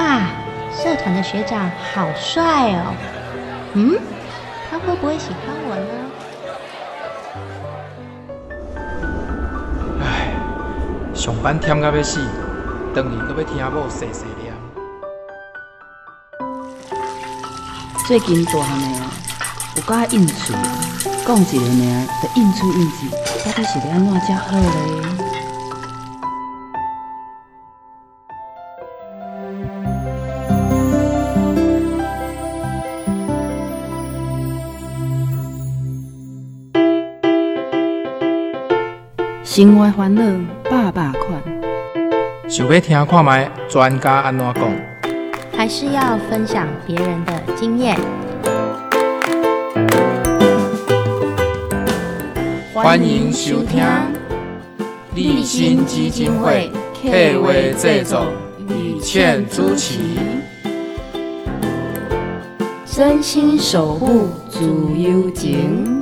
哇，社团的学长好帅哦！嗯，他会不会喜欢我呢？唉，上班忝到要死，回去搁要听某碎碎念。最近大汉的哦，有加应酬，讲一个名，就应出应酬，到底是要安怎才好咧？生活烦恼百百款，想要听看卖专家安怎讲？还是要分享别人的经验？欢迎收听立新基金会客话制作，雨倩主持，真心守护自由情。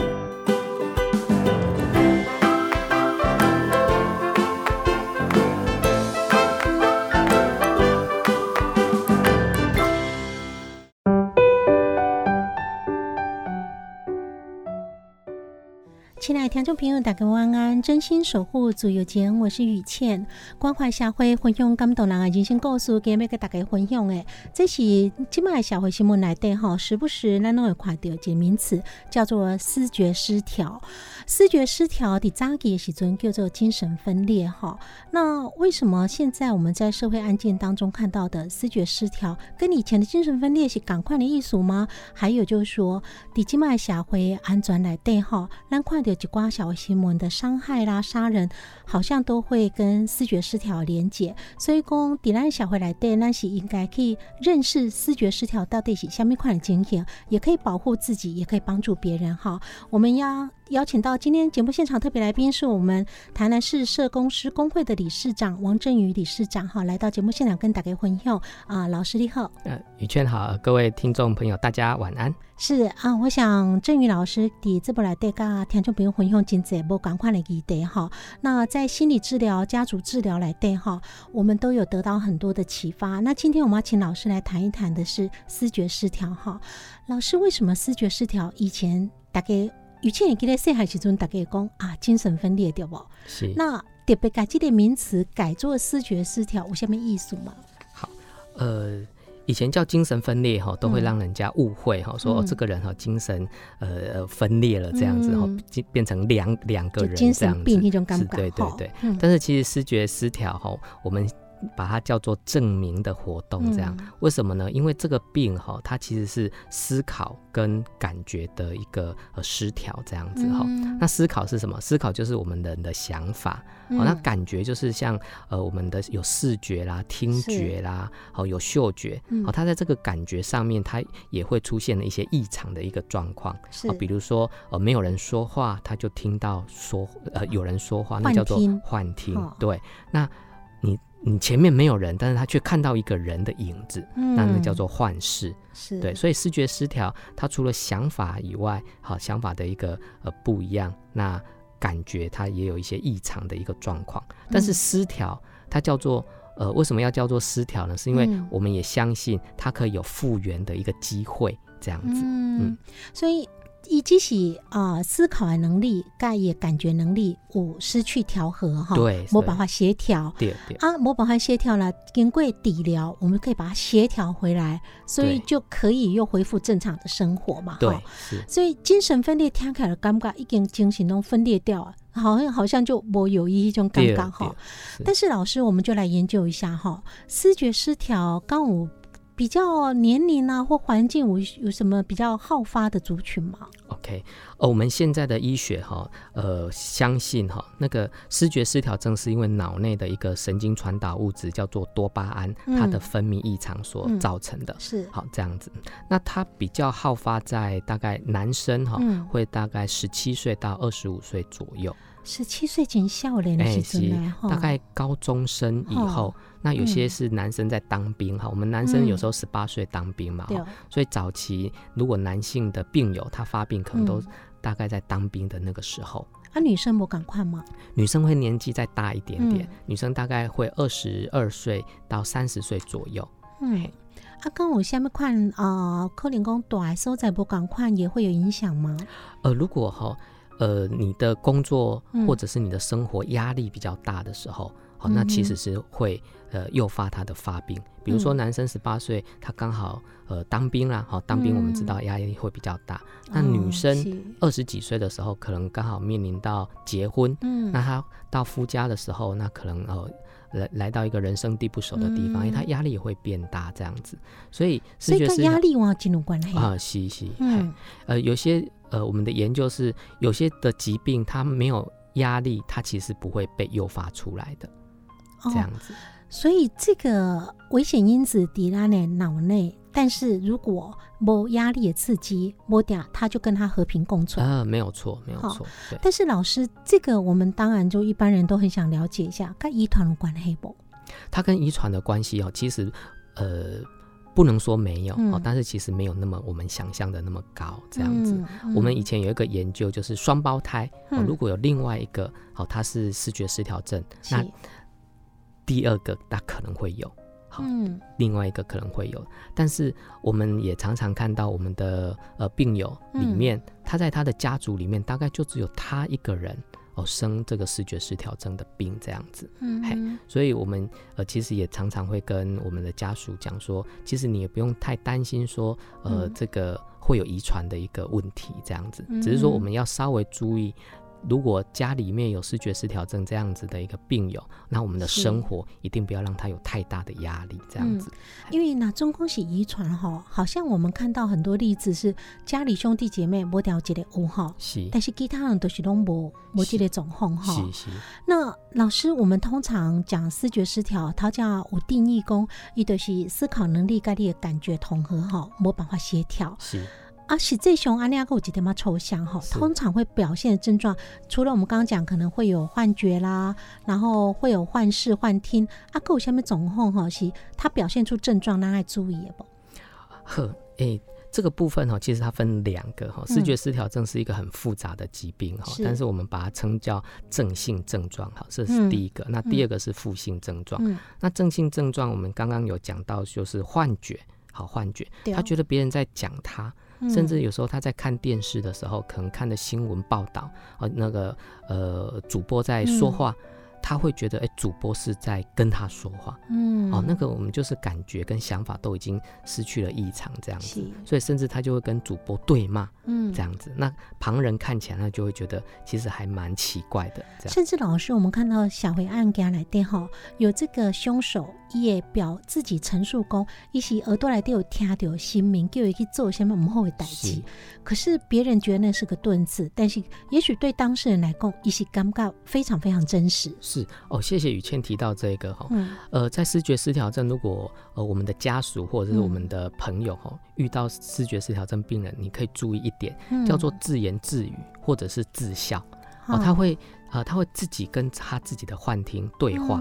朋友，大家晚安！真心守护自由间，我是雨倩。关怀社会，分享感动人的人生故事，给每个大家分享的。这是今麦社会新闻来的哈，时不时咱都会看到一个名词，叫做视觉失调。视觉失调的早期时阵叫做精神分裂哈。那为什么现在我们在社会案件当中看到的视觉失调，跟以前的精神分裂是赶快的艺术吗？还有就是说，的今麦社会安全来的哈，咱看到一寡。小新闻的伤害啦、杀人，好像都会跟视觉失调连结。所以讲，迪兰小回来对，那是应该可以认识视觉失调到底是下面款的情形，也可以保护自己，也可以帮助别人哈。我们要。邀请到今天节目现场特别来宾是我们台南市社工师工会的理事长王振宇理事长哈，来到节目现场跟大家分享啊，老师你好，呃，宇圈好，各位听众朋友大家晚安。是啊，我想振宇老师第这部来对噶听众朋友分享真济无赶快的议题哈。那在心理治疗、家族治疗来对哈，我们都有得到很多的启发。那今天我们要请老师来谈一谈的是思觉失调哈。老师为什么思觉失调？以前大概。以前记得细汉时阵，大家讲啊，精神分裂对不？是。那特别改这个名词改做视觉失调，有什么意思吗？好，呃，以前叫精神分裂哈，都会让人家误会哈，说哦这个人哈精神呃分裂了这样子哈，变变成两两个人精神病那种感觉。对对对。但是其实视觉失调哈，我们。把它叫做证明的活动，这样。为什么呢？因为这个病哈，它其实是思考跟感觉的一个呃失调，这样子哈。那思考是什么？思考就是我们人的想法，哦，那感觉就是像呃我们的有视觉啦、听觉啦，哦有嗅觉，哦，它在这个感觉上面，它也会出现了一些异常的一个状况，是，比如说呃没有人说话，他就听到说呃有人说话，那叫做幻听，对，那你。你前面没有人，但是他却看到一个人的影子，那那叫做幻视。是对，所以视觉失调，它除了想法以外，好想法的一个呃不一样，那感觉它也有一些异常的一个状况。但是失调，它叫做呃为什么要叫做失调呢？是因为我们也相信它可以有复原的一个机会，这样子。嗯，所以。以及是啊，思考的能力、盖也感觉能力有失去调和哈，对，没办法协调，对对。啊，没办法协调了，经过底疗，我们可以把它协调回来，所以就可以又恢复正常的生活嘛，对，所以精神分裂听起来尴尬，已经精神都分裂掉了，好像好像就我有一种尴尬哈。但是老师，我们就来研究一下哈，视觉失调刚我。比较年龄啊或环境有有什么比较好发的族群吗？OK，呃，我们现在的医学哈，呃，相信哈，那个视觉失调症是因为脑内的一个神经传导物质叫做多巴胺，它的分泌异常所造成的。是好这样子，那它比较好发在大概男生哈，会大概十七岁到二十五岁左右。十七岁进校嘞，那是大概高中生以后。那有些是男生在当兵哈，我们男生有时候十八岁当兵嘛，所以早期如果男性的病友他发病，可能都大概在当兵的那个时候。啊，女生不赶快吗？女生会年纪再大一点点，女生大概会二十二岁到三十岁左右。嗯，啊，跟我下面看啊，可能讲大所在不赶快也会有影响吗？呃，如果哈，呃，你的工作嗯。或者是你的生活压力比较大的时候，好、那其实是会呃诱发他的发病。比如说嗯。男生十八岁，他刚好呃当兵啦，好、当兵我们知道压力会比较大。那女哦生二十几岁的时候，可能刚好面临到结婚，嗯。那她到夫家的时候，那可能呃。来来到一个人生地不熟的地方，因为他嗯压力也会变大，这样子，所以视所以跟觉失调压力有进入关系？啊，是是，嗯。呃，有些呃，我们的研究是有些的疾病，它没有压力，它其实不会被诱发出来的，这样子。所以这个危险因子抵拉呢脑内，但是如果没压力的刺激，没掉，它就跟它和平共存。呃，没有错，没有好错，对。但是老师，这个我们当然就一般人都很想了解一下，跟遗传有关黑不？它跟遗传的关系哦，其实呃不能说没有、嗯。哦，但是其实没有那么我们想象的那么高，这样子。嗯我们以前有一个研究，就是双胞胎、如果有另外一个哦，他是视觉失调症，那第二个他可能会有。好，嗯。另外一个可能会有，但是我们也常常看到我们的呃病友里嗯。面，他在他的家族里面大概就只有他一个人哦生这个视觉失调症的病这样子，嘿嗯所以我们呃其实也常常会跟我们的家属讲说，其实你也不用太担心说呃、嗯。这个会有遗传的一个问题这样子，嗯只是说我们要稍微注意。如果家里面有视觉失调症这样子的一个病友，那我们的生活一定不要让他有太大的压力，这样子。因为那中宫是遗传哈，好像我们看到很多例子是家里兄弟姐妹无调节的有哈，是但是其他人都是拢无无这个状况哈。是是，那老师，我们通常讲视觉失调，它叫有定义工，伊就是思考能力、跟你的感觉统合哈，没办法协调。是啊，实际上安利亚有几点嘛抽象哈，通常会表现的症状，除了我们刚刚讲可能会有幻觉啦，然后会有幻视、幻听，啊，还有下面总控哈是它表现出症状，那爱注意的不？呵，诶、这个部分哈、其实它分两个哈、嗯视觉失调症是一个很复杂的疾病哈、是但是我们把它称叫正性症状哈，这嗯是第一个。那第二个是负性症状。嗯，那正性症状我们刚刚有讲到，就是幻觉，好幻觉，他觉得别人在讲他，嗯甚至有时候他在看电视的时候，可能看的新闻报道，呃，那个呃主播在说嗯话。他会觉得，哎、主播是在跟他说话，嗯哦，那个我们就是感觉跟想法都已经失去了异常这样子，所以甚至他就会跟主播对骂嗯这样子。那旁人看起来呢，就会觉得其实还蛮奇怪的这样。甚至老师，我们看到小回案给他来电哈，有这个凶手也表自己陈述讲，一是耳朵来都有听到新名，叫伊去做什么唔好的代志是。可是别人觉得那是个盾字，但是也许对当事人来讲，一是感觉非常非常真实。是哦，谢谢雨倩提到这个哈、嗯。呃，在视觉失调症，如果呃我们的家属或者是嗯我们的朋友哈、遇到视觉失调症病人，你可以注意一点，嗯。叫做自言自语或者是自笑。哦，哦。他会呃他会自己跟他自己的幻听对话，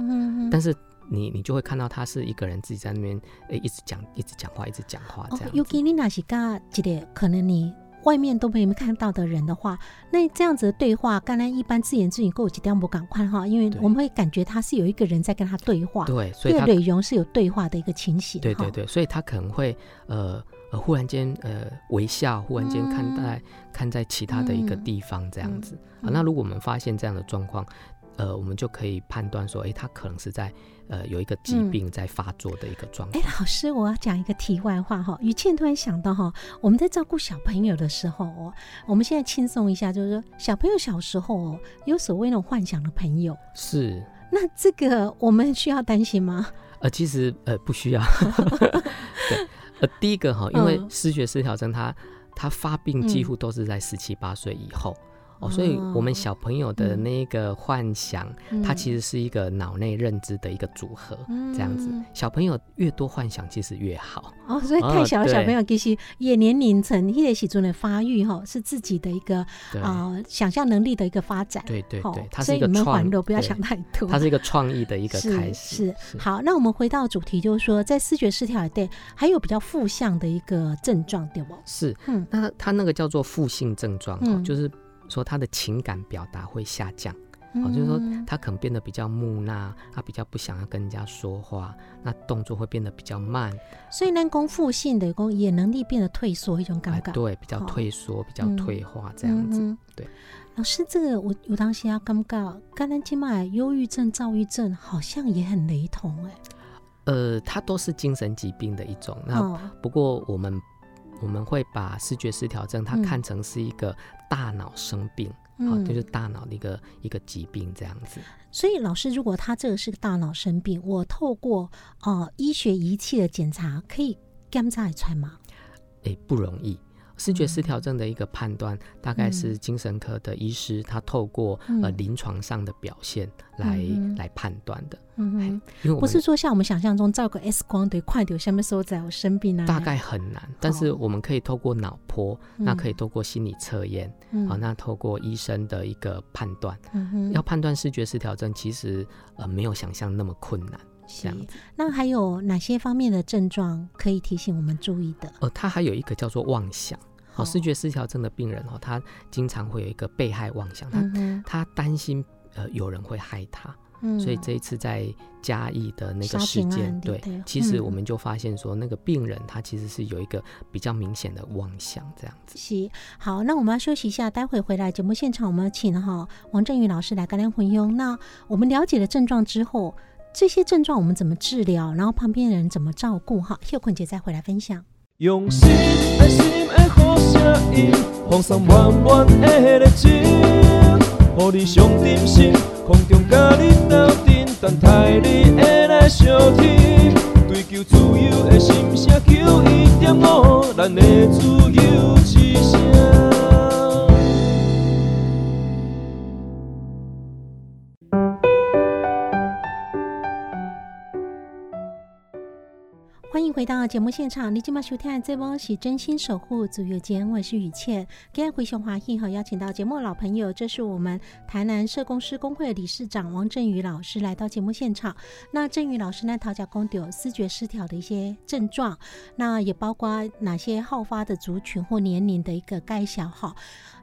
但是你你就会看到他是一个人自己在那边诶一直讲一直讲话一直讲话这哦样，尤其你那是跟一个可能你外面都没有看到的人的话，那这样子的对话，刚才一般自言自语够几点不赶快哈，因为我们会感觉他是有一个人在跟他对话，对，所以他这个内容是有对话的一个情形。对对，对，所以他可能会呃呃忽然间呃微笑，忽然间看在、看在其他的一个嗯地方这样子、嗯啊。那如果我们发现这样的状况，呃，我们就可以判断说，诶，他可能是在呃有一个疾嗯病在发作的一个状哎况。，老师，我要讲一个题外话哈。于倩突然想到哈，我们在照顾小朋友的时候哦，我们现在轻松一下，就是说小朋友小时候哦，有所谓那种幻想的朋友，是，那这个我们需要担心吗？呃，其实呃不需要。对，呃，第一个哈，因为嗯视觉失调症它它发病几乎都是在十七八岁以后。哦，所以我们小朋友的嗯那个幻想，它其实是一个脑内认知的一个组合，这样子嗯。小朋友越多幻想，其实越好。哦，所以太小的小朋友其实也年龄层迄个时阵的发育哈，是自己的一个对，啊、想象能力的一个发展。吼对对对，它所以是一个创你们环乐不要对想太多。它是一个创意的一 个开始。是是好，那我们回到主题，就是说在视觉失调里对还有比较负向的一个症状，对不？是，嗯那它那个叫做负性症状，哦嗯就是说他的情感表达会下降。哦，就是说他可能变得比较木讷，他比较不想要跟人家说话，那动作会变得比较慢。所以呢，功负性的功也能力变得退缩一种感觉。对，比较退缩，比较退化这样子。对，老师，这个我有当时要尴尬，刚刚听麦忧郁症、躁郁症好像也很雷同哎。呃，它都是精神疾病的一种。那不过我们我们会把视觉失调症它看成是一个大脑生病。好，就是大脑的一个一个疾病这样子。所以老师，如果他这个是个大脑生病，我透过呃医学仪器的检查，可以检查出来吗？哎，不容易。视觉失调症的一个判断，大概是精神科的医师他透过呃临床上的表现来来判断的。嗯哼，不是说像我们想象中照个 X 光得快点，下面说在我生病啊，大概很难。但是我们可以透过脑波，那可以透过心理测验，好，那透过医生的一个判断，要判断视觉失调症，其实呃没有想象那么困难。这样子，那还有哪些方面的症状可以提醒我们注意的？呃，他还有一个叫做妄想。哦，视觉失调症的病人哦，他经常会有一个被害妄想，他他担心呃有人会害他，所以这一次在嘉义的那个事件，对，其实我们就发现说那个病人他其实是有一个比较明显的妄想这样子。是，好，那我们要休息一下，待会回来节目现场，我们请哈王振宇老师来跟咱混用。那我们了解了症状之后，这些症状我们怎么治疗？然后旁边的人怎么照顾？哈，秀坤姐再回来分享。用心爱心的好声音，放送满满的热情，予你上点心，空中甲你斗阵，等待你的来相听。追求自由的心声，求一点五，咱的自由之声。回到节目现场，你今麦收听的这波是真心守护组有间，我是雨倩。今天回熊华裔哈邀请到节目老朋友，这是我们台南社工师工会理事长王振宇老师来到节目现场。那振宇老师呢，讨教公有视觉失调的一些症状，那也包括哪些好发的族群或年龄的一个概小哈。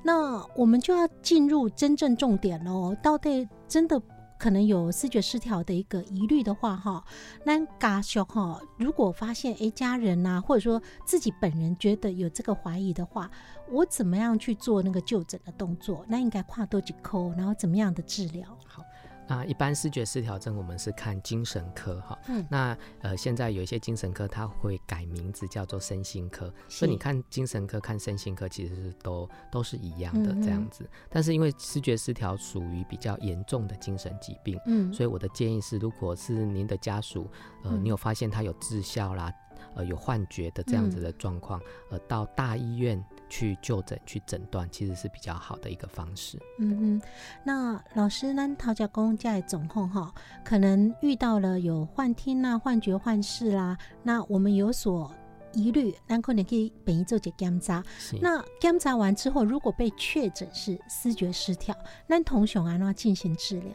那我们就要进入真正重点喽，到底真的？可能有视觉失调的一个疑虑的话，哈，那家属哈，如果发现诶家人呐，或者说自己本人觉得有这个怀疑的话，我怎么样去做那个就诊的动作？那应该跨多几扣，然后怎么样的治疗？好。那一般视觉失调症，我们是看精神科哈。嗯。那呃，现在有一些精神科，它会改名字叫做身心科。所以你看精神科、看身心科，其实是都都是一样的这样子。但是因为视觉失调属于比较严重的精神疾病，嗯，所以我的建议是，如果是您的家属，呃，你有发现他有自效啦，呃，有幻觉的这样子的状况，呃，到大医院。去就诊、去诊断，其实是比较好的一个方式。嗯嗯，那老师呢？陶家公在总控哈，可能遇到了有幻听啊、幻觉、幻视啦，那我们有所疑虑，那可能可以本一做些检查。那检查完之后，如果被确诊是视觉失调，那同熊安，那进行治疗。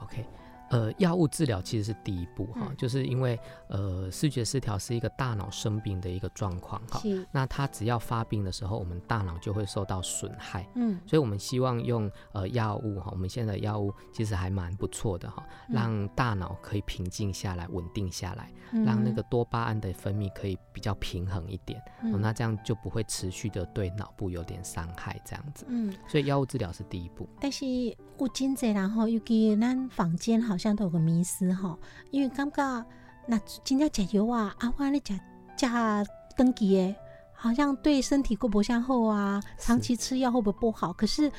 OK。呃，药物治疗其实是第一步哈，就是因为呃，视觉失调是一个大脑生病的一个状况哈。那它只要发病的时候，我们大脑就会受到损害。嗯。所以我们希望用呃药物哈，我们现在的药物其实还蛮不错的哈，让大脑可以平静下来、稳定下来，让那个多巴胺的分泌可以比较平衡一点。嗯。那这样就不会持续的对脑部有点伤害这样子。嗯。所以药物治疗是第一步。但是有真济然后尤其咱房间好。像都有个迷思哈，因为感觉那今天吃药啊，阿花你吃吃登记诶，好像对身体过不向后啊，长期吃药会不会不好？可是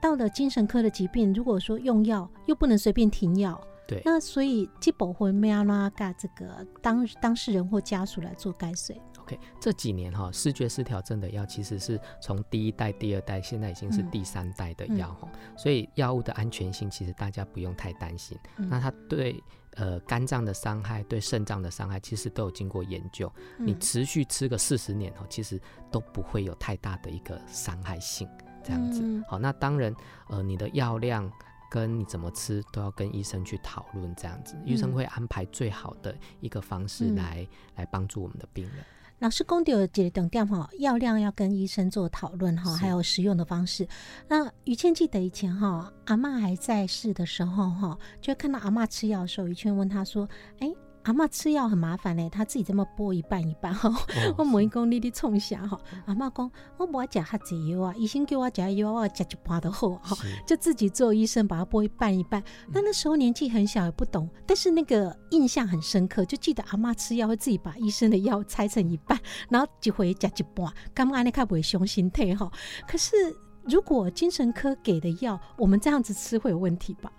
到了精神科的疾病，如果说用药又不能随便停药，对，那所以基本会没有那个这个当当事人或家属来做改水。OK，这几年哈，视觉失调症的药其实是从第一代、第二代，现在已经是第三代的药哈，所以药物的安全性其实大家不用太担心。那它对呃肝脏的伤害、对肾脏的伤害，其实都有经过研究。你持续吃个四十年哦，其实都不会有太大的一个伤害性这样子。好，那当然呃，你的药量跟你怎么吃都要跟医生去讨论这样子，医生会安排最好的一个方式来来帮助我们的病人。老师公有几个重点哈，药量要跟医生做讨论哈，是还有使用的方式。那于倩记得以前哈，阿妈还在世的时候哈，就看到阿妈吃药的时候，于倩问她说：“哎、阿嬷吃药很麻烦嘞，她自己这么剥一半一半哈。哦 我问伊讲你咧创啥哈？阿嬷讲我无爱食哈济药啊，医生叫我食药，我食一半就好哈。是就自己做医生，把它剥一半一半。那那时候年纪很小，也不懂，但是那个印象很深刻，就记得阿妈吃药会自己把医生的药拆成一半，然后一回食一半，刚刚那看不会凶心态哈。可是如果精神科给的药，我们这样子吃会有问题吧？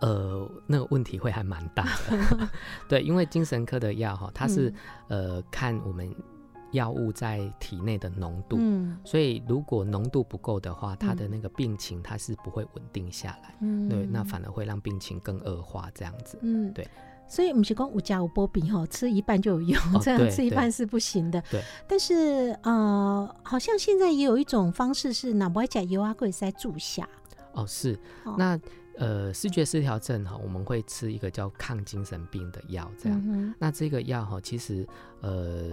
呃，那个问题会还蛮大的，对，因为精神科的药哈，它是、呃看我们药物在体内的浓度，嗯所以如果浓度不够的话，它的那个病情它是不会稳定下来，嗯对，那反而会让病情更恶化这样子。嗯对。所以我们是讲五加五波比哈，吃一半就有用，哦这样吃一半是不行的。对。但是呃，好像现在也有一种方式是哪不爱加油啊，可以塞注下。哦，是，哦那呃视觉失调症哈，我们会吃一个叫抗精神病的药，这样。嗯那这个药哈，其实呃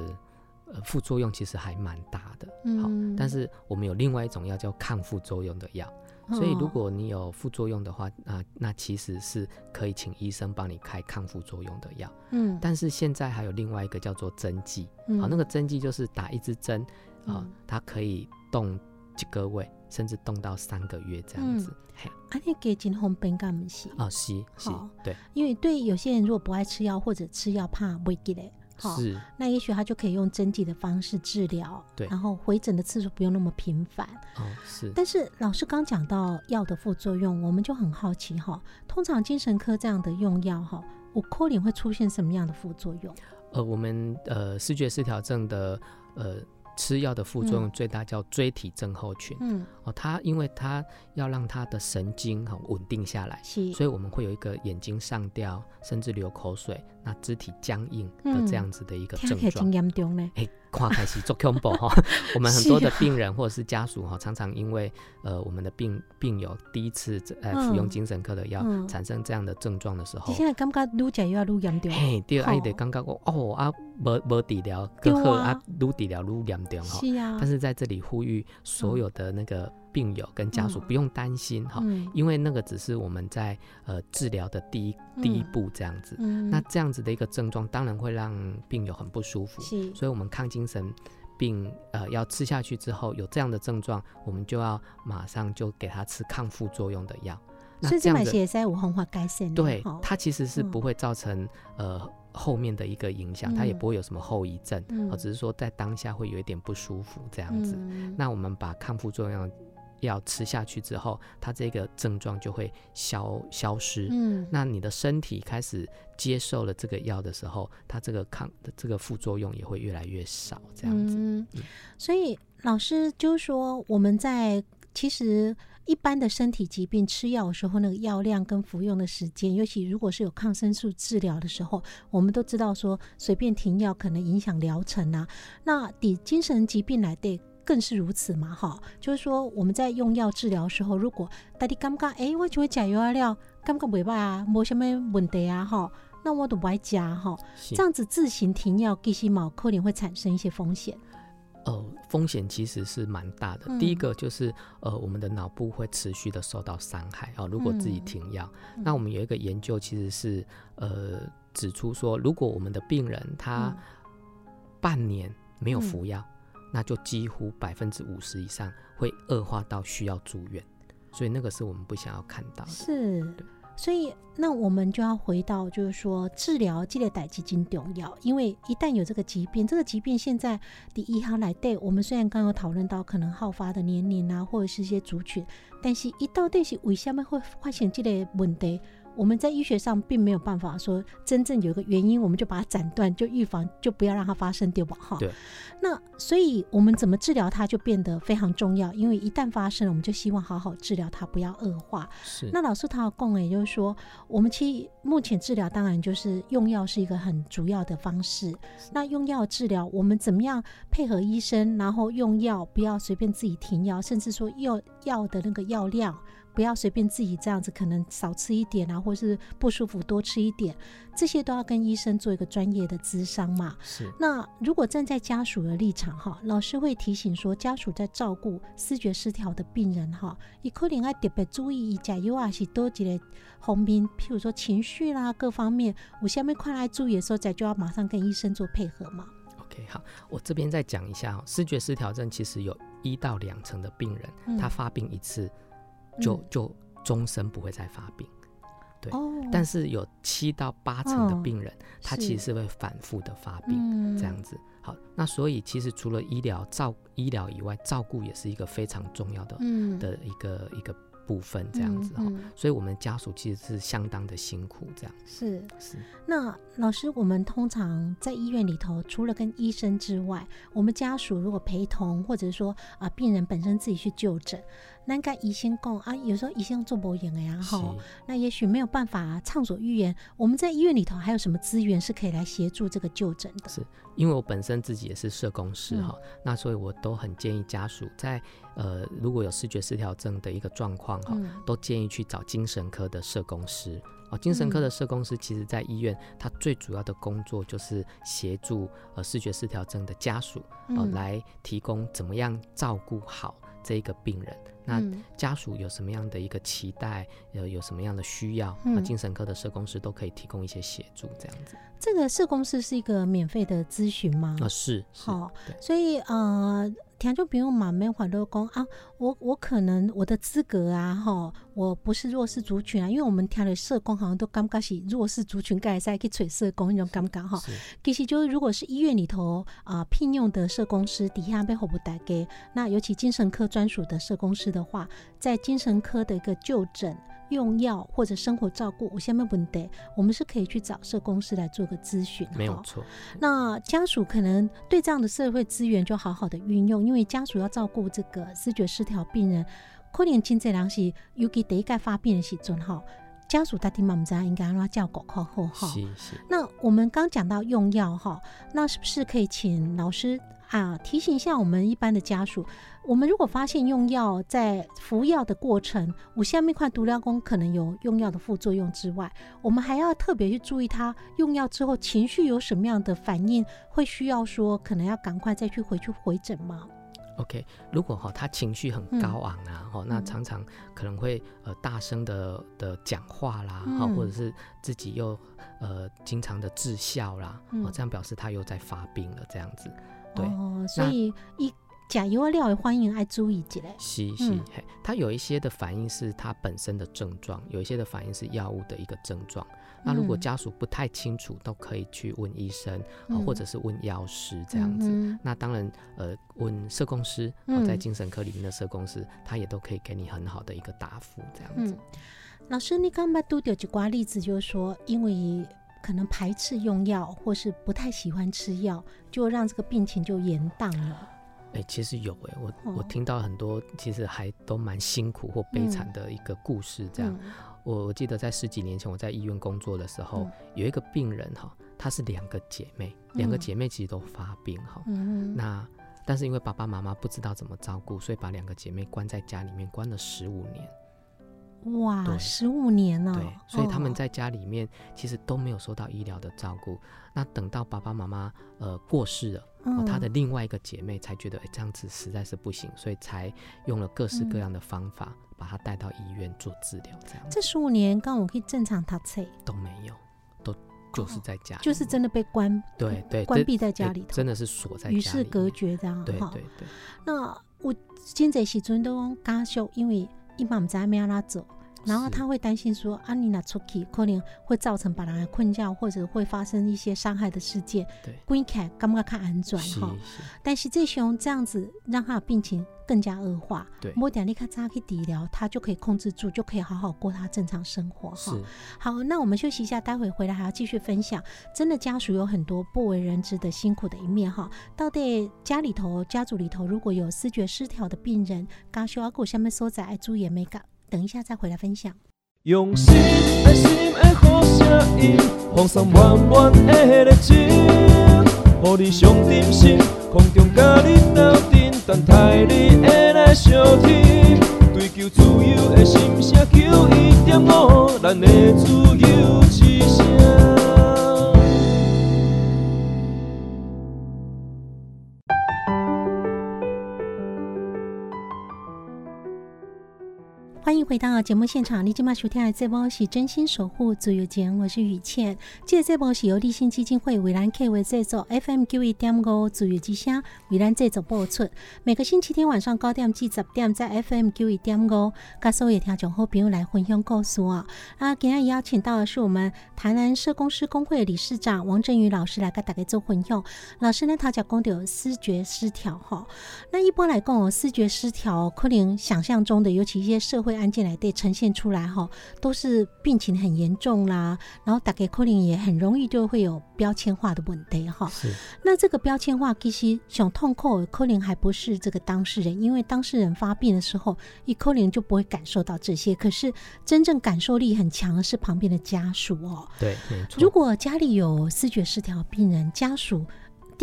呃副作用其实还蛮大的，好、嗯。但是我们有另外一种药叫抗副作用的药，所以如哦果你有副作用的话，啊、那其实是可以请医生帮你开抗副作用的药。嗯。但是现在还有另外一个叫做针剂，嗯。好、那个针剂就是打一支针，啊、嗯它可以动几个月，甚至动到三个月这样子。嘿，啊，你给真方便干不是？哦，是是，对，因为对有些人如果不爱吃药或者吃药怕胃记嘞，好，是，那也许他就可以用针剂的方式治疗，对然后回诊的次数不用那么频繁。哦，是。但是老师刚讲到药的副作用，我们就很好奇哈，通常精神科这样的用药哈，我扣脸会出现什么样的副作用？呃，我们呃视觉失调症的呃吃药的副作用嗯。最大叫椎体症候群、嗯，哦，它因为它要让它的神经很稳定下来，所以我们会有一个眼睛上吊，甚至流口水，那肢体僵硬的嗯。这样子的一个症状。哎，看开始做恐怖 哈，我们很多的病人或者是家属哈，常常因为呃我们的病病友第一次呃服用嗯精神科的药，嗯。产生这样的症状的时候，现在感觉愈食药愈严重。嘿，对，啊，伊吼。得感觉讲哦啊，无无治疗对更好啊啊，愈治疗愈严重哈。是啊，但是在这里呼吁所有的那个病友跟家属嗯。不用担心哈，嗯。因为那个只是我们在呃治疗的第一第一嗯步这样子。嗯。那这样子的一个症状，当然会让病友很不舒服，是。所以我们抗精神病呃要吃下去之后，有这样的症状，我们就要马上就给他吃抗副作用的药。那这样的些在有红化改善。对吼，它其实是嗯。不会造成、呃后面的一个影响，它也嗯不会有什么后遗症，嗯哦，只是说在当下会有一点不舒服这样子。嗯那我们把抗副作用药吃下去之后，它这个症状就会消消失。嗯那你的身体开始接受了这个药的时候，它这个抗的这个副作用也会越来越少，这样子。嗯，所以老师就是说，我们在其实一般的身体疾病吃药的时候，那个药量跟服用的时间，尤其如果是有抗生素治疗的时候，我们都知道说随便停药可能影响疗程啊。那抵精神疾病来对。更是如此嘛，哈，就是说我们在用药治疗的时候，如果大家感觉，诶，我就会加药啊了，感觉袂歹啊，无什么问题啊，哈，那我都不爱加哈。这样子自行停药，其实毛可能会产生一些风险。呃，风险其实是蛮大的。嗯第一个就是呃，我们的脑部会持续的受到伤害哦。如果自己嗯停药，那我们有一个研究其实是呃指出说，如果我们的病人他嗯半年没有服药，那就几乎百分之五十以上会恶化到需要住院。所以那个是我们不想要看到的。是对，所以那我们就要回到，就是说治疗这个代基金重要，因为一旦有这个疾病，这个疾病现在第一号来对我们虽然刚刚有讨论到可能好发的年龄啊，或者是一些族群，但是一到底是为什么会发现这个问题？我们在医学上并没有办法说真正有一个原因，我们就把它斩断，就预防，就不要让它发生，对吧？哈。对。那所以我们怎么治疗它就变得非常重要，因为一旦发生了，我们就希望好好治疗它，不要恶化。是，那老师他的供也就是说，我们其实目前治疗当然就是用药是一个很主要的方式。那用药治疗，我们怎么样配合医生，然后用药不要随便自己停药，甚至说药药的那个药量不要随便自己这样子，可能少吃一点啊，或是不舒服多吃一点，这些都要跟医生做一个专业的咨商嘛。是。那如果站在家属的立场哈，老师会提醒说，家属在照顾视觉失调的病人哈，你可能要特别注意一下，有啊是多几个方面，譬如说情绪啦各方面，我下面快来注意的时候，在就要马上跟医生做配合嘛。OK，好，我这边再讲一下哈，视觉失调症其实有一到两成的病人，他发病一次就就终身不会再发病，对。但是有七到八成的病人，他其实是会反复的发病，这样子。好，那所以其实除了医疗照医疗以外，照顾也是一个非常重要的嗯的一个一个。部分这样子哈，所以我们家属其实是相当的辛苦，这样是是。那老师，我们通常在医院里头，除了跟医生之外，我们家属如果陪同，或者说啊，病人本身自己去就诊。那该医生讲啊，有时候医生做不赢的呀，哈，那也许没有办法畅所欲言。我们在医院里头还有什么资源是可以来协助这个就诊的？是。因为我本身自己也是社工师哈，那所以我都很建议家属在呃如果有视觉失调症的一个状况哈，都建议去找精神科的社工师。哦。精神科的社工师其实在医院，他最主要的工作就是协助呃视觉失调症的家属哦，来提供怎么样照顾好这一个病人。那家属有什么样的一个期待？有有什么样的需要？那精神科的社工师都可以提供一些协助，这样子。这个社工师是一个免费的咨询吗？啊，是。好，所以呃。听就不用嘛，没话都讲啊，我我可能我的资格啊，哈，我不是弱势族群啊，因为我们听的社工好像都感觉是弱势族群，该在去找社工那种感觉哈。其实就是如果是医院里头啊聘用的社工师底下被何不带给，那尤其精神科专属的社工师的话，在精神科的一个就诊。用药或者生活照顾，我下面问的，我们是可以去找社公司来做个咨询，没有错。那家属可能对这样的社会资源就好好的运用，因为家属要照顾这个视觉失调病人，可能经济良是尤其第一个发病的时阵哈，家属他听妈妈讲应该让他叫狗靠后哈。是是。那我们刚讲到用药哈，那是不是可以请老师？啊，提醒一下我们一般的家属，我们如果发现用药在服药的过程，五下面块毒疗功可能有用药的副作用之外，我们还要特别去注意他用药之后情绪有什么样的反应，会需要说可能要赶快再去回去回诊吗？OK，如果哈他情绪很高昂啊，哈，那常常可能会呃大声的的讲话啦，哈，或者是自己又呃经常的自笑啦，哦，这样表示他又在发病了，这样子。哦，所以一甲油料也欢迎爱注意起来。是是，嘿，它有一些的反应是它本身的症状，有一些的反应是药物的一个症状。那如果家属不太清楚，都可以去问医生，或者是问药师这样子。那当然，呃，问社工师，在精神科里面的社工师，他也都可以给你很好的一个答复这样子。老师，你刚才都有一挂例子，就是说，因为。可能排斥用药，或是不太喜欢吃药，就让这个病情就延宕了。哎，其实有哎，我我听到很多，其实还都蛮辛苦或悲惨的一个故事。这样，我我记得在十几年前我在医院工作的时候，有一个病人哈，她是两个姐妹，两个姐妹其实都发病哈。嗯那但是因为爸爸妈妈不知道怎么照顾，所以把两个姐妹关在家里面，关了十五年。哇，十五年了，对，所以他们在家里面其实都没有受到医疗的照顾。那等到爸爸妈妈呃过世了，他的另外一个姐妹才觉得，哎，这样子实在是不行，所以才用了各式各样的方法把他带到医院做治疗。这样，这十五年刚我可以正常他测都没有，都就是在家，就是真的被关，对对，关闭在家里头，真的是锁在与世隔绝这样。对对对。那我今在时阵都讲家属，因为。一般唔知咩拉走，然后他会担心说，啊，你拿出去可能会造成把人困觉，或者会发生一些伤害的事件。对，归看刚刚看安转哈，但是这熊这样子让他的病情更加恶化。对，摸点你看扎去治疗，他就可以控制住，就可以好好过他正常生活哈。好，那我们休息一下，待会回来还要继续分享。真的家属有很多不为人知的辛苦的一面哈。到底家里头、家族里头如果有视觉失调的病人，刚需要过下面所在爱注意没搞？等一下再回来分享。用心爱心的好声音，放松满满的热情，予你上点心，空中甲你斗阵，等待你的来相听。追求自由的心声，求一点五，咱的自到节目现场，你今晚收听的这波是真心守护自由节，我是雨倩。这这波是由立信基金会为兰 K 为制作，FM 九一点五自由之声为兰制作播出。每个星期天晚上九点至十点，在 FM 九一点五，跟所有听众好朋友来分享故事哦。啊，今天邀请到的是我们台南社工师工会理事长王振宇老师来跟大家做分享。老师呢，他讲讲到视觉失调哈。那一般来讲哦，视觉失调可能想象中的，尤其一些社会。案件来对呈现出来哈，都是病情很严重啦，然后打给可能也很容易就会有标签化的问题哈。是。那这个标签化其实想痛苦，可能还不是这个当事人，因为当事人发病的时候，一可能就不会感受到这些。可是真正感受力很强的是旁边的家属哦。对。如果家里有视觉失调病人家属。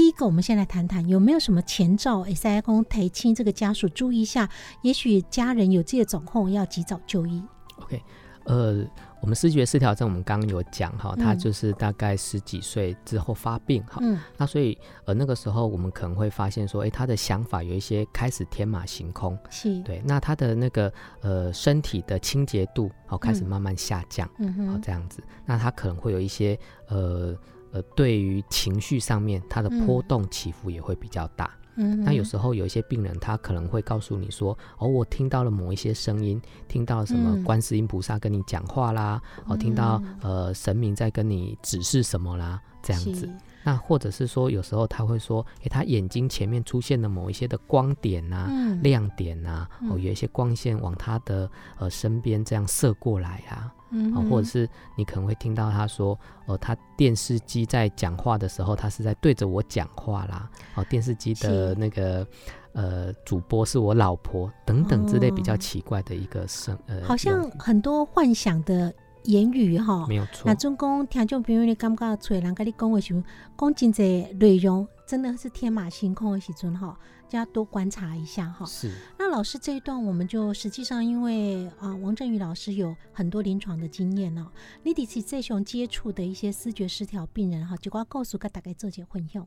第一个，我们先来谈谈有没有什么前兆，S I 公提亲这个家属注意一下，也许家人有这些状况，要及早就医。OK，呃，我们视觉失调症，我们刚刚有讲哈，他就是大概十几岁之后发病哈，那所以呃那个时候我们可能会发现说，哎，他的想法有一些开始天马行空，是。对，那他的那个呃身体的清洁度好开始慢慢下降，嗯哼，好这样子，那他可能会有一些呃。呃，对于情绪上面，它的波动起伏也会比较大。嗯，那有时候有一些病人，他可能会告诉你说：“哦，我听到了某一些声音，听到什么观世音菩萨跟你讲话啦，哦，听到呃神明在跟你指示什么啦，这样子。那或者是说，有时候他会说：，诶，他眼睛前面出现了某一些的光点呐，亮点呐，哦，有一些光线往他的呃身边这样射过来啊。”嗯，或者是你可能会听到他说，哦，他电视机在讲话的时候，他是在对着我讲话啦。哦，电视机的那个呃主播是我老婆等等之类比较奇怪的一个声，呃，好像很多幻想的言语哈，没有错。那总共听众朋友你感觉出来，人跟你讲的时候，讲真济内容真的是天马行空的时阵哈。要多观察一下哈。是。那老师这一段，我们就实际上因为啊，王振宇老师有很多临床的经验哦。你第次这种接触的一些视觉失调病人哈，就我告诉个大概做些混用。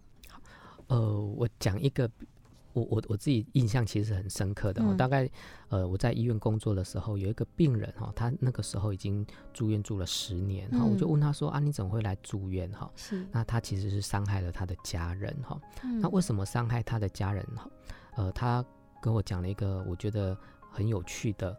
呃，我讲一个。我我我自己印象其实很深刻的，大概呃我在医院工作的时候，有一个病人哈，他那个时候已经住院住了十年，哈，我就问他说啊，你怎么会来住院哈？是，那他其实是伤害了他的家人哈，那为什么伤害他的家人哈？呃，他跟我讲了一个我觉得很有趣的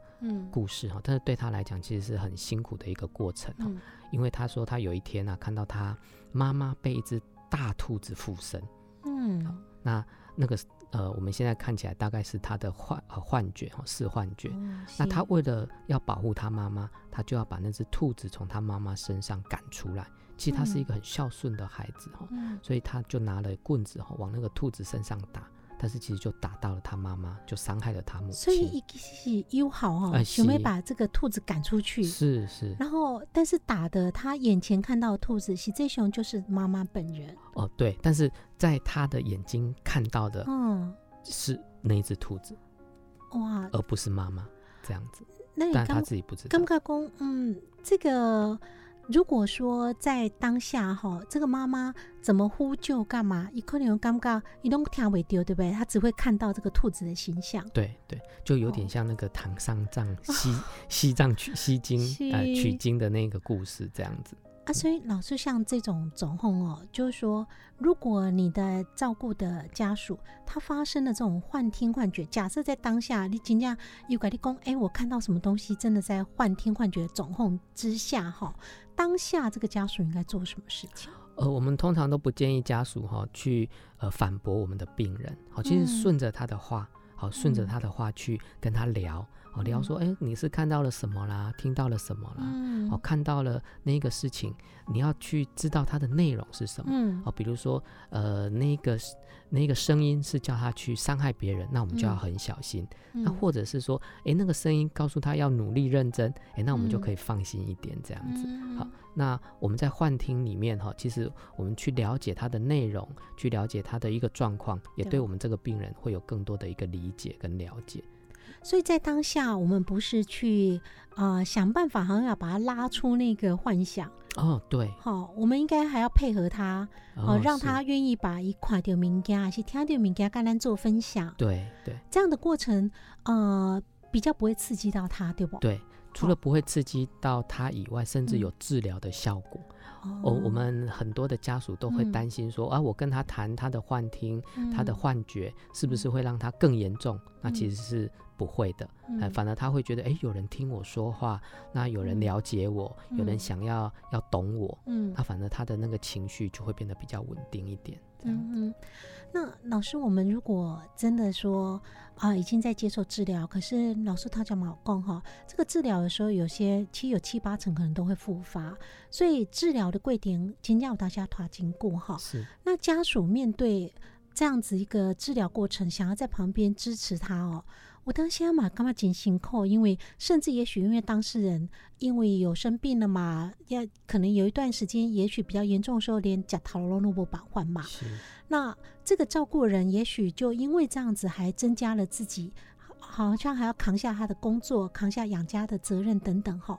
故事哈，但是对他来讲其实是很辛苦的一个过程哈，因为他说他有一天呢看到他妈妈被一只大兔子附身，嗯，那那个。呃，我们现在看起来大概是他的幻呃幻觉哈，是幻觉。那他为了要保护他妈妈，他就要把那只兔子从他妈妈身上赶出来。其实他是一个很孝顺的孩子哈，所以他就拿了棍子哈，往那个兔子身上打。但是其实就打到了他妈妈，就伤害了他母亲。所以是友好哈，准备把这个兔子赶出去。是是。然后，但是打的他眼前看到兔子，喜这熊就是妈妈本人。哦，对。但是在他的眼睛看到的，嗯，是那只兔子。哇，而不是妈妈这样子。那但他自己不知道。刚公，嗯，这个。如果说在当下哈，这个妈妈怎么呼救干嘛？一可能尴尬，你都听不丢，对不对？他只会看到这个兔子的形象。对对，就有点像那个唐三藏西西藏取西经呃取经的那个故事这样子。啊，所以老师像这种总控哦，就是说，如果你的照顾的家属他发生了这种幻听幻觉，假设在当下你今天有跟你讲，哎，我看到什么东西，真的在幻听幻觉总控之下哈，当下这个家属应该做什么事情？呃，我们通常都不建议家属哈去呃反驳我们的病人，好，其实顺着他的话，好，顺着他的话去跟他聊。哦，聊说，哎，你是看到了什么啦？听到了什么啦？嗯，哦，看到了那个事情，你要去知道它的内容是什么。嗯，哦，比如说，呃，那个那个声音是叫他去伤害别人，那我们就要很小心。那或者是说，哎，那个声音告诉他要努力认真，哎，那我们就可以放心一点，这样子。好，那我们在幻听里面哈，其实我们去了解它的内容，去了解它的一个状况，也对我们这个病人会有更多的一个理解跟了解。所以在当下，我们不是去呃想办法，好像要把他拉出那个幻想，哦，对，好、我们应该还要配合他，哦，让他愿意把一看到物件，还是听到物件跟咱做分享，对对这样的过程，呃，比较不会刺激到他，对不？对。除了不会刺激到他以外，甚至有治疗的效果。哦，我们很多的家属都会嗯担心说，啊，我跟他谈他的幻听、他的嗯幻觉，是不是会让他更严重？那其实是不会的，嗯。哎，反而他会觉得，哎，有人听我说话，那有人嗯。了解我，有人嗯。想要要懂我，嗯。他反而他的那个情绪就会变得比较稳定一点。嗯嗯，那老师，我们如果真的说啊，已经在接受治疗，可是老师他讲嘛，讲哈，这个治疗的时候，有些其实有七八成可能都会复发，所以治疗的贵点，今天要大家团经过哈。是。那家属面对这样子一个治疗过程，想要在旁边支持他哦，我当下嘛干嘛紧辛苦？因为甚至也许因为当事人因为有生病了嘛，要可能有一段时间，也许比较严重的时候，连假头都不把换嘛。是，那这个照顾人也许就因为这样子，还增加了自己好好像还要扛下他的工作，扛下养家的责任等等哈。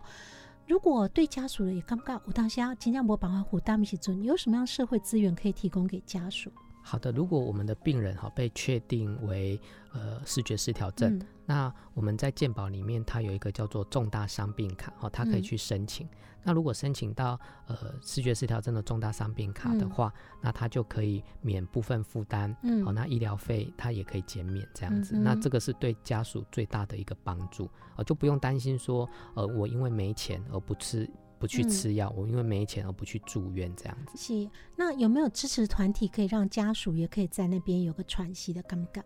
如果对家属的也尴尬，我当下尽量我把它虎大米起尊，有什么样社会资源可以提供给家属？好的，如果我们的病人哈被确定为呃视觉失调症，嗯。那我们在健保里面它有一个叫做重大伤病卡，哦，它可以嗯。去申请。那如果申请到呃视觉失调症的重大伤病卡的嗯。话，那它就可以免部分负担，嗯。哦，那医疗费它也可以减免这样子。嗯那这个是对家属最大的一个帮助，哦，就不用担心说，呃，我因为没钱而不吃不去嗯。吃药，我因为没钱而不去住院这样子。是，那有没有支持团体可以让家属也可以在那边有个喘息的尴尬？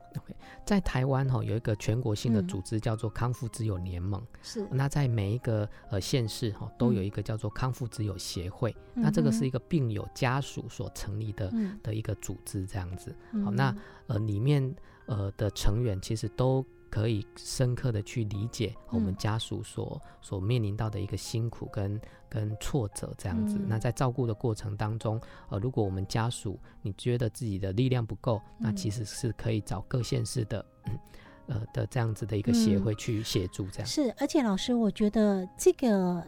在台湾哈、有一个全国性的嗯。组织叫做康复之友联盟，是，那在每一个呃县市哈、都有嗯。一个叫做康复之友协会，那这个是一个病友家属所成立的、嗯，的一个组织这样子。好，嗯。那呃里面呃的成员其实都可以深刻的去理解我们嗯家属所、所面临到的一个辛苦跟跟挫折这样子。嗯那在照顾的过程当中，呃，如果我们家属你觉得自己的力量不够，那嗯其实是可以找各县市的。嗯呃的这样子的一个协嗯会去协助，这样、是，而且老师，我觉得这个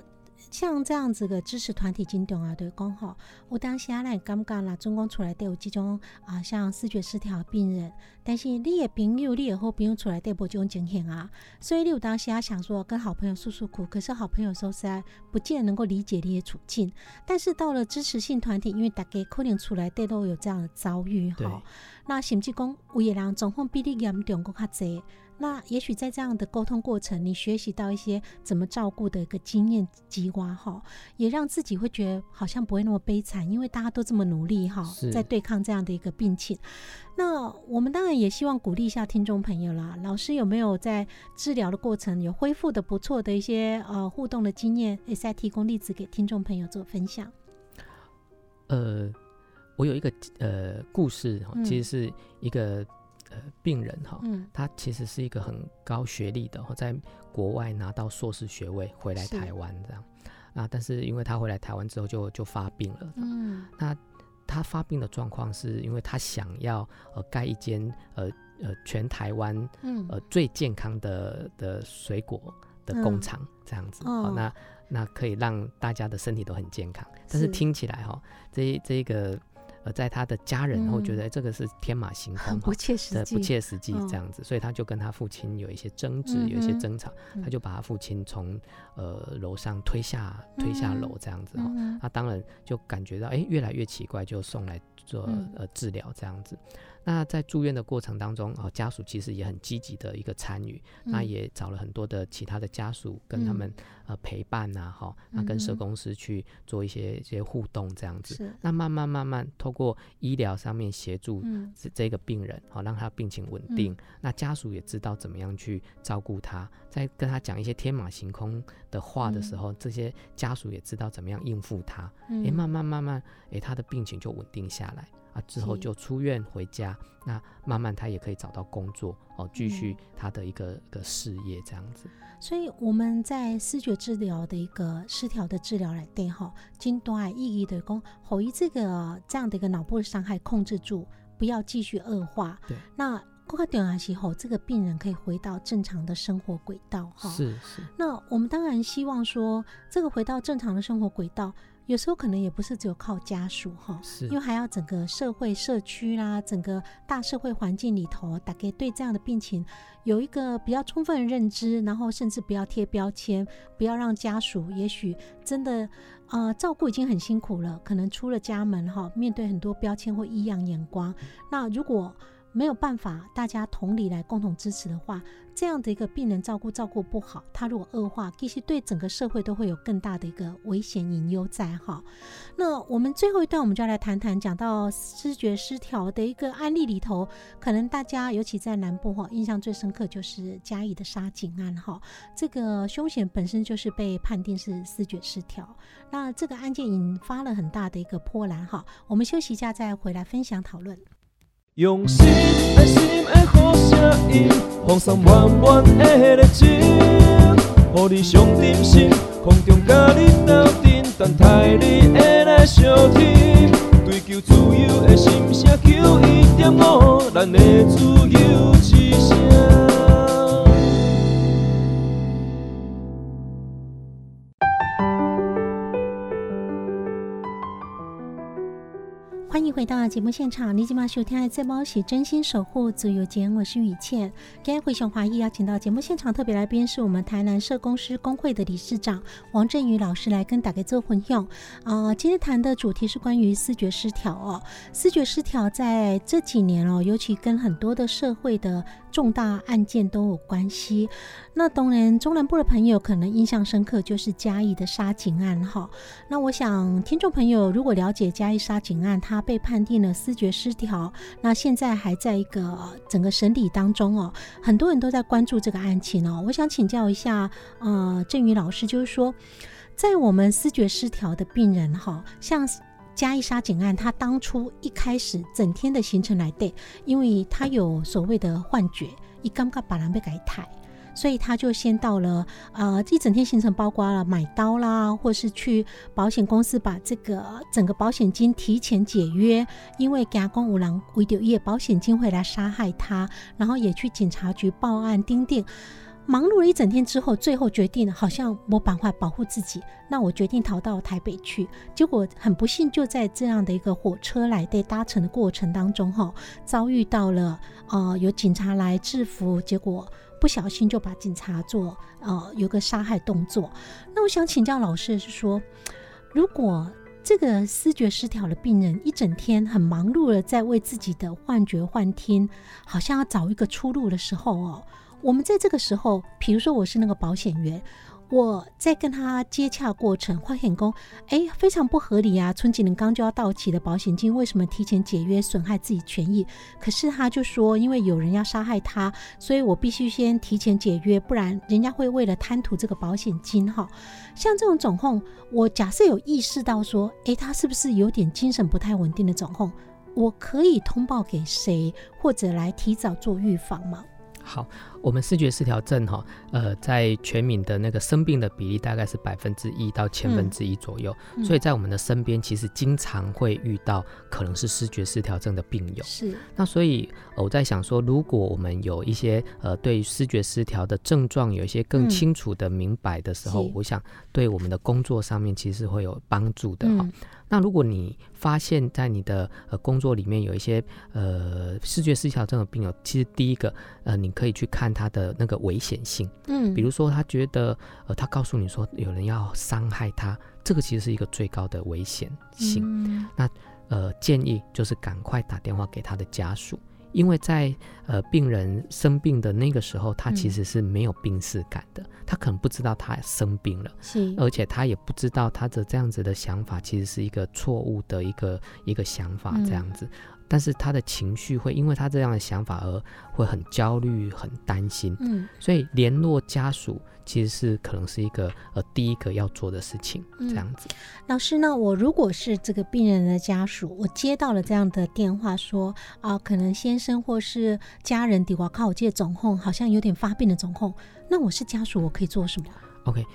像这样子的支持团体真重要，对讲吼，有当时啊，咱会感觉啦，总共出来都有这种啊，像视觉失调病人，但是你的朋友、你的好朋友出来都无这种情形啊，所以你有当时啊想说跟好朋友诉诉苦，可是好朋友说实在不见得能够理解你的处境，但是到了支持性团体，因为大家可能出来都都有这样的遭遇对哈，那甚至讲有的人状况比你严重更较济。那也许在这样的沟通过程，你学习到一些怎么照顾的一个经验积挖哈，也让自己会觉得好像不会那么悲惨，因为大家都这么努力哈，在对抗这样的一个病情。那我们当然也希望鼓励一下听众朋友啦。老师有没有在治疗的过程有恢复的不错的一些呃互动的经验，也再提供例子给听众朋友做分享？呃，我有一个呃故事其实是一个呃病人哈，嗯。他其实是一个很高学历的，在国外拿到硕士学位回来台湾这样。啊，但是因为他回来台湾之后就就发病了，嗯。那他发病的状况是因为他想要呃盖一间呃呃全台湾嗯。呃最健康的的水果的工厂、这样子，那那可以让大家的身体都很健康。但是是。听起来哈、这这个呃，在他的家人嗯会觉得这个是天马行空很 不切实际，不切实际嗯。这样子，所以他就跟他父亲有一些争执，嗯有一些争吵，嗯。他就把他父亲从呃楼上推下推下楼这样子他当然就感觉到哎越来越奇怪，就送来做嗯。呃治疗这样子。那在住院的过程当中，哦，家属其实也很积极的一个参与，那嗯也找了很多的其他的家属跟他嗯们呃陪伴呐，哈，那跟社工师去做一些一些互动这样子。那慢慢慢慢透过医疗上面协助嗯这这个病人，好让他病情稳定嗯。那家属也知道怎么样去照顾他，在跟他讲一些天马行空的话的时候，这些家属也知道怎么样应付他。嗯诶，慢慢慢慢，诶，他的病情就稳定下来啊，之后就出院回家，那慢慢他也可以找到工作哦，继续嗯他的一个一个事业这样子。所以我们在视觉治疗的一个失调的治疗来对哈，经大的意义的讲，后以这个这样的一个脑部的伤害控制住，不要继续恶化。对，那更加重要的是吼，这个病人可以回到正常的生活轨道哈。是是，那我们当然希望说，这个回到正常的生活轨道，有时候可能也不是只有靠家属哈，是。因为还要整个社会、社区啦，整个大社会环境里头，大概对这样的病情有一个比较充分的认知，然后甚至不要贴标签，不要让家属也许真的呃照顾已经很辛苦了，可能出了家门哈，面对很多标签或异样眼光，那如果没有办法，大家同理来共同支持的话，这样的一个病人照顾照顾不好，他如果恶化，其实对整个社会都会有更大的一个危险隐忧在哈。那我们最后一段，我们就来谈谈讲到视觉失调的一个案例里头，可能大家尤其在南部哈，印象最深刻就是嘉义的杀警案哈。这个凶险本身就是被判定是视觉失调，那这个案件引发了很大的一个波澜哈。我们休息一下再回来分享讨论。用心爱心的好声音，放送满满的热情，予你上点心，空中甲你斗阵，等待你的来相听。追求自由的心声，求一点五，咱的自由之声。回到节目现场，你今晚收听的节目是真心守护自由节，我是雨倩。今天回熊华裔邀请到节目现场特别来宾是我们台南社工师工会的理事长王振宇老师来跟大家做分享。啊，今天谈的主题是关于视觉失调哦。视觉失调在这几年哦，尤其跟很多的社会的重大案件都有关系。那当然，中南部的朋友可能印象深刻就是嘉义的杀警案哈。那我想听众朋友如果了解嘉义杀警案，他被判定了视觉失调，那现在还在一个整个审理当中哦，很多人都在关注这个案情哦。我想请教一下，呃，郑宇老师，就是说，在我们视觉失调的病人哈，像加一杀警案，他当初一开始整天的行程来对，因为他有所谓的幻觉，一刚刚把人被改抬。所以他就先到了，呃，一整天行程包括了买刀啦，或是去保险公司把这个整个保险金提前解约，因为甲公五郎为了业保险金会来杀害他，然后也去警察局报案钉定。忙碌了一整天之后，最后决定好像没办法保护自己，那我决定逃到台北去。结果很不幸，就在这样的一个火车来对搭乘的过程当中，哈，遭遇到了呃有警察来制服，结果。不小心就把警察做呃有个杀害动作，那我想请教老师是说，如果这个视觉失调的病人一整天很忙碌的在为自己的幻觉幻听，好像要找一个出路的时候哦，我们在这个时候，比如说我是那个保险员。我在跟他接洽过程，发现工，哎，非常不合理啊！春季年刚就要到期的保险金，为什么提前解约，损害自己权益？可是他就说，因为有人要杀害他，所以我必须先提前解约，不然人家会为了贪图这个保险金哈。像这种总控，我假设有意识到说，哎，他是不是有点精神不太稳定的总控？我可以通报给谁，或者来提早做预防吗？好。我们视觉失调症哈，呃，在全民的那个生病的比例大概是百分之一到千分之一左右，所以在我们的身边其实经常会遇到可能是视觉失调症的病友。是。那所以我在想说，如果我们有一些呃对视觉失调的症状有一些更清楚的明白的时候，我想对我们的工作上面其实会有帮助的哈。那如果你发现在你的呃工作里面有一些呃视觉失调症的病友，其实第一个呃你可以去看。他的那个危险性，嗯，比如说他觉得，呃，他告诉你说有人要伤害他，这个其实是一个最高的危险性。那呃，建议就是赶快打电话给他的家属，因为在呃病人生病的那个时候，他其实是没有病逝感的，他可能不知道他生病了，是，而且他也不知道他的这样子的想法其实是一个错误的一个一个想法，这样子。但是他的情绪会因为他这样的想法而会很焦虑、很担心，嗯，所以联络家属其实是可能是一个呃第一个要做的事情，这样子。老师，那我如果是这个病人的家属，我接到了这样的电话，说啊，可能先生或是家人的话靠我借总控，好像有点发病的总控，那我是家属，我可以做什么？OK。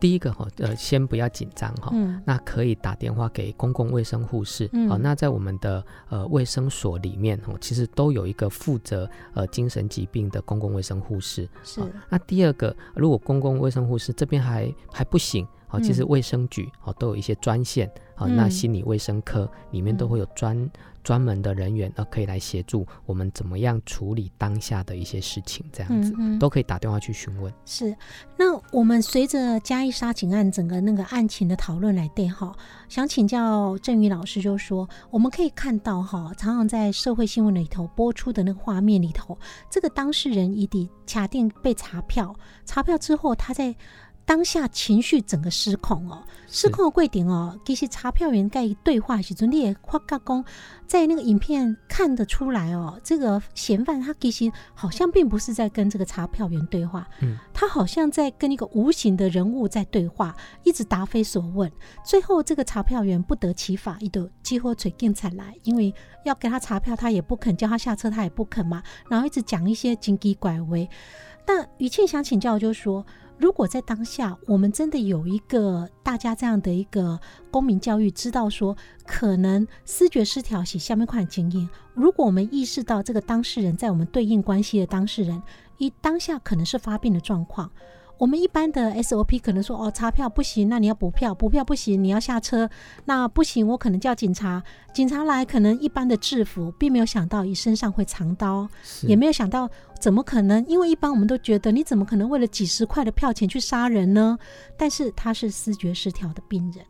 第一个哈，呃，先不要紧张哈，嗯那可以打电话给公共卫生护士。嗯好、那在我们的呃卫生所里面哦，其实都有一个负责呃精神疾病的公共卫生护士。是好那第二个，如果公共卫生护士这边还还不行，好、其实嗯卫生局哦都有一些专线，好、那嗯心理卫生科里面都会有专专门的人员，呃，可以来协助我们怎么样处理当下的一些事情，这样子、都可以打电话去询问。是，那我们随着嘉义杀警案整个那个案情的讨论来对哈，想请教郑宇老师，就说我们可以看到哈，常常在社会新闻里头播出的那个画面里头，这个当事人已抵卡定被查票，查票之后他在。当下情绪整个失控哦，失控的贵点哦，其实查票员在对话时阵，你也发觉讲，在那个影片看得出来哦，这个嫌犯他其实好像并不是在跟这个查票员对话，嗯，他好像在跟一个无形的人物在对话，一直答非所问。最后这个查票员不得其法，一度几乎嘴硬才来，因为要给他查票，他也不肯叫他下车，他也不肯嘛，然后一直讲一些金鸡拐为。那雨庆想请教，就是说，如果在当下我们真的有一个大家这样的一个公民教育，知道说可能思觉失调写下面款经验，如果我们意识到这个当事人在我们对应关系的当事人，一当下可能是发病的状况。我们一般的 SOP 可能说哦，查票不行，那你要补票；补票不行，你要下车。那不行，我可能叫警察。警察来，可能一般的制服，并没有想到你身上会藏刀，也没有想到怎么可能，因为一般我们都觉得你怎么可能为了几十块的票钱去杀人呢？但是他是思觉失调的病人。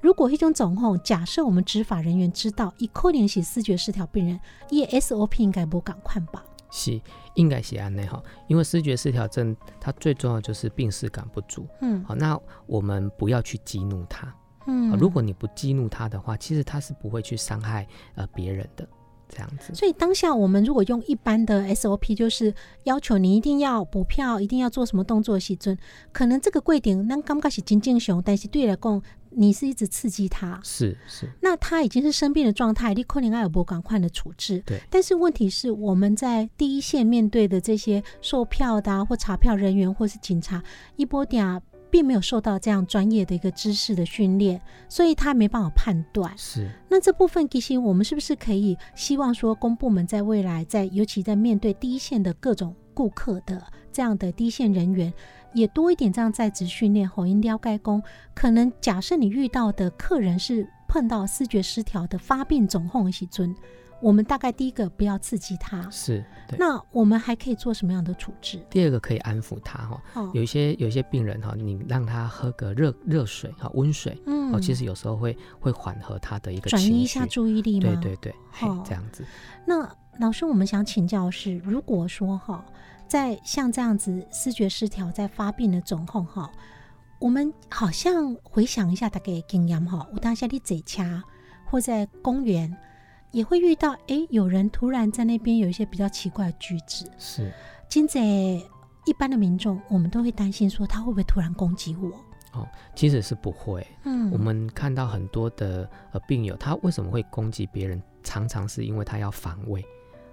如果一种总控，假设我们执法人员知道，以可能是思觉失调病人，也 SOP 应该不赶快吧？是应该是安内哈，因为视觉失调症它最重要就是病视感不足。嗯好，那我们不要去激怒他。嗯啊如果你不激怒他的话，其实他是不会去伤害呃别人的。这样子，所以当下我们如果用一般的 SOP，就是要求你一定要补票，一定要做什么动作的时阵，可能这个贵点那刚开始金敬雄，但是对你来讲，你是一直刺激他，是是，那他已经是生病的状态，你可能要有不赶快的处置。对。但是问题是，我们在第一线面对的这些售票的、啊、或查票人员或是警察，一波点啊，并没有受到这样专业的一个知识的训练，所以他没办法判断。是那这部分其实我们是不是可以希望说，公部门在未来在尤其在面对第一线的各种顾客的这样的第一线人员，也多一点这样在职训练后，应了解工。可能假设你遇到的客人是碰到视觉失调的发病总控的时尊，我们大概第一个不要刺激他。是，对。那我们还可以做什么样的处置？第二个可以安抚他哈，哦有一些有一些病人哈，你让他喝个热热水哈，温水嗯哦，其实有时候会会缓和他的一个转移一下。注意力吗？对对对，嘿哦这样子那老师，我们想请教的是，如果说哈，在像这样子视觉失调在发病的状况哈，我们好像回想一下大概的经验哈，我当下你坐车或在公园也会遇到，哎，有人突然在那边有一些比较奇怪的举止，是今在一般的民众，我们都会担心说他会不会突然攻击我？哦其实是不会。嗯，我们看到很多的呃病友，他为什么会攻击别人？常常是因为他要防卫。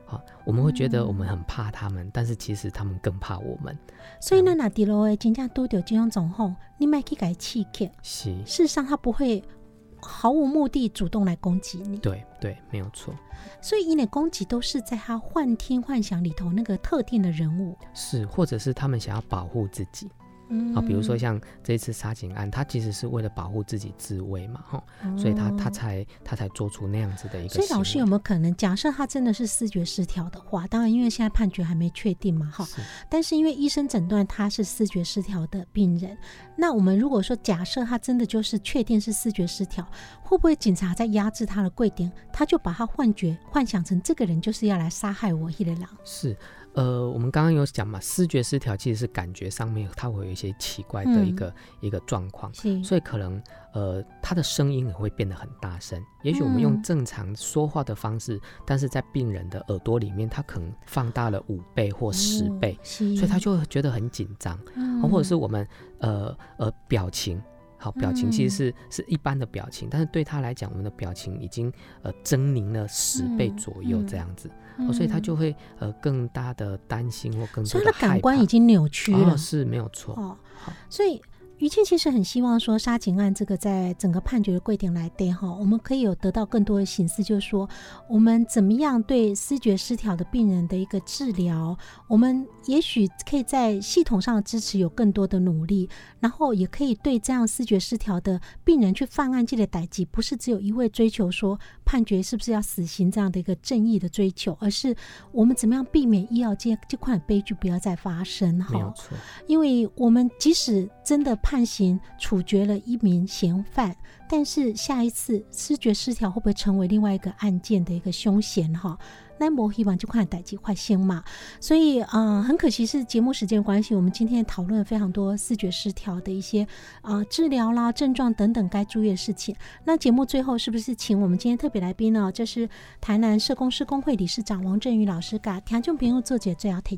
好，我们会觉得我们很怕他们，但是其实他们更怕我们。所以那哪迪罗诶，真正拄到这种状况，你买去改气客，是，事实上他不会毫无目的主动来攻击你。对对，没有错。所以你的攻击都是在他幻听幻想里头那个特定的人物，是，或者是他们想要保护自己嗯啊，比如说像这一次杀警案，他其实是为了保护自己自卫嘛，哈，所以他他哦才他才做出那样子的一个。所以老师有没有可能，假设他真的是视觉失调的话，当然因为现在判决还没确定嘛，哈，是但是因为医生诊断他是视觉失调的病人，那我们如果说假设他真的就是确定是视觉失调，会不会警察在压制他的贵点，他就把他幻觉幻想成这个人就是要来杀害我一人狼？是，呃，我们刚刚有讲嘛，视觉失调其实是感觉上面它会有一些奇怪的一嗯。个、一个状况，是，所以可能呃他的声音也会变得很大声。也许我们嗯。用正常说话的方式，但是在病人的耳朵里面，他可能放大了五倍或十倍，所以他就会觉得很紧张。嗯。哦或者是我们呃呃表情，好表情其实是、是一般的表情，但是对他来讲，我们的表情已经呃狰狞了十倍嗯左右嗯。这样子，哦，所以他就会呃更大的担心或更所以他的感官已经扭曲了。哦、是没有错，哦，所以于倩其实很希望说，杀警案这个在整个判决的规定来对哈，我们可以有得到更多的形式，就是说我们怎么样对视觉失调的病人的一个治疗，我们也许可以在系统上的支持有更多的努力，然后也可以对这样视觉失调的病人去犯案，记得逮及，不是只有一味追求说判决是不是要死刑这样的一个正义的追求，而是我们怎么样避免医药界这块悲剧不要再发生哈。没有错，因为我们即使真的判刑处决了一名嫌犯，但是下一次视觉失调会不会成为另外一个案件的一个凶嫌哈？那我希望就看逮及快先嘛。所以啊、呃很可惜是节目时间关系，我们今天讨论非常多视觉失调的一些啊、呃治疗啦、症状等等该注意的事情。那节目最后是不是请我们今天特别来宾呢？这是台南社工师工会理事长王振宇老师，给听众朋友做解最要提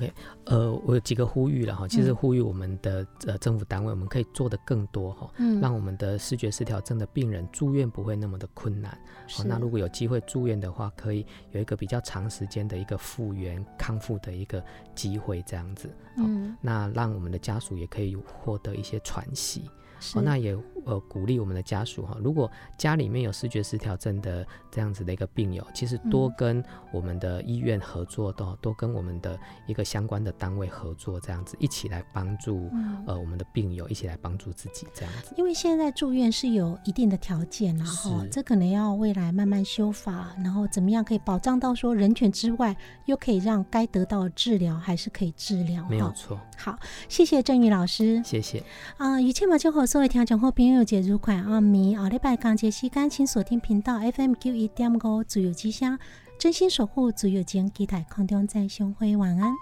醒。呃，我有几个呼吁了哈，其实呼吁我们的呃政府单位，我们可以做的更多哈，嗯让我们的视觉失调症的病人住院不会那么的困难。是哦，那如果有机会住院的话，可以有一个比较长时间的一个复原康复的一个机会，这样子。哦嗯，那让我们的家属也可以获得一些喘息。是哦，那也呃鼓励我们的家属哈，如果家里面有视觉失调症的这样子的一个病友，其实多嗯跟我们的医院合作，多多跟我们的一个相关的单位合作，这样子一起来帮助、嗯呃我们的病友，一起来帮助自己这样子。因为现在住院是有一定的条件啦，哈，是这可能要未来慢慢修法，然后怎么样可以保障到说人权之外，又可以让该得到的治疗还是可以治疗，没有错，好，谢谢郑宇老师谢谢。啊！一切嘛，就和各位听众好朋友节如快阿弥，下礼拜刚节时间，请锁定频道 FM 九一点五自由之声，真心守护自由情，期待空中再相会，晚安。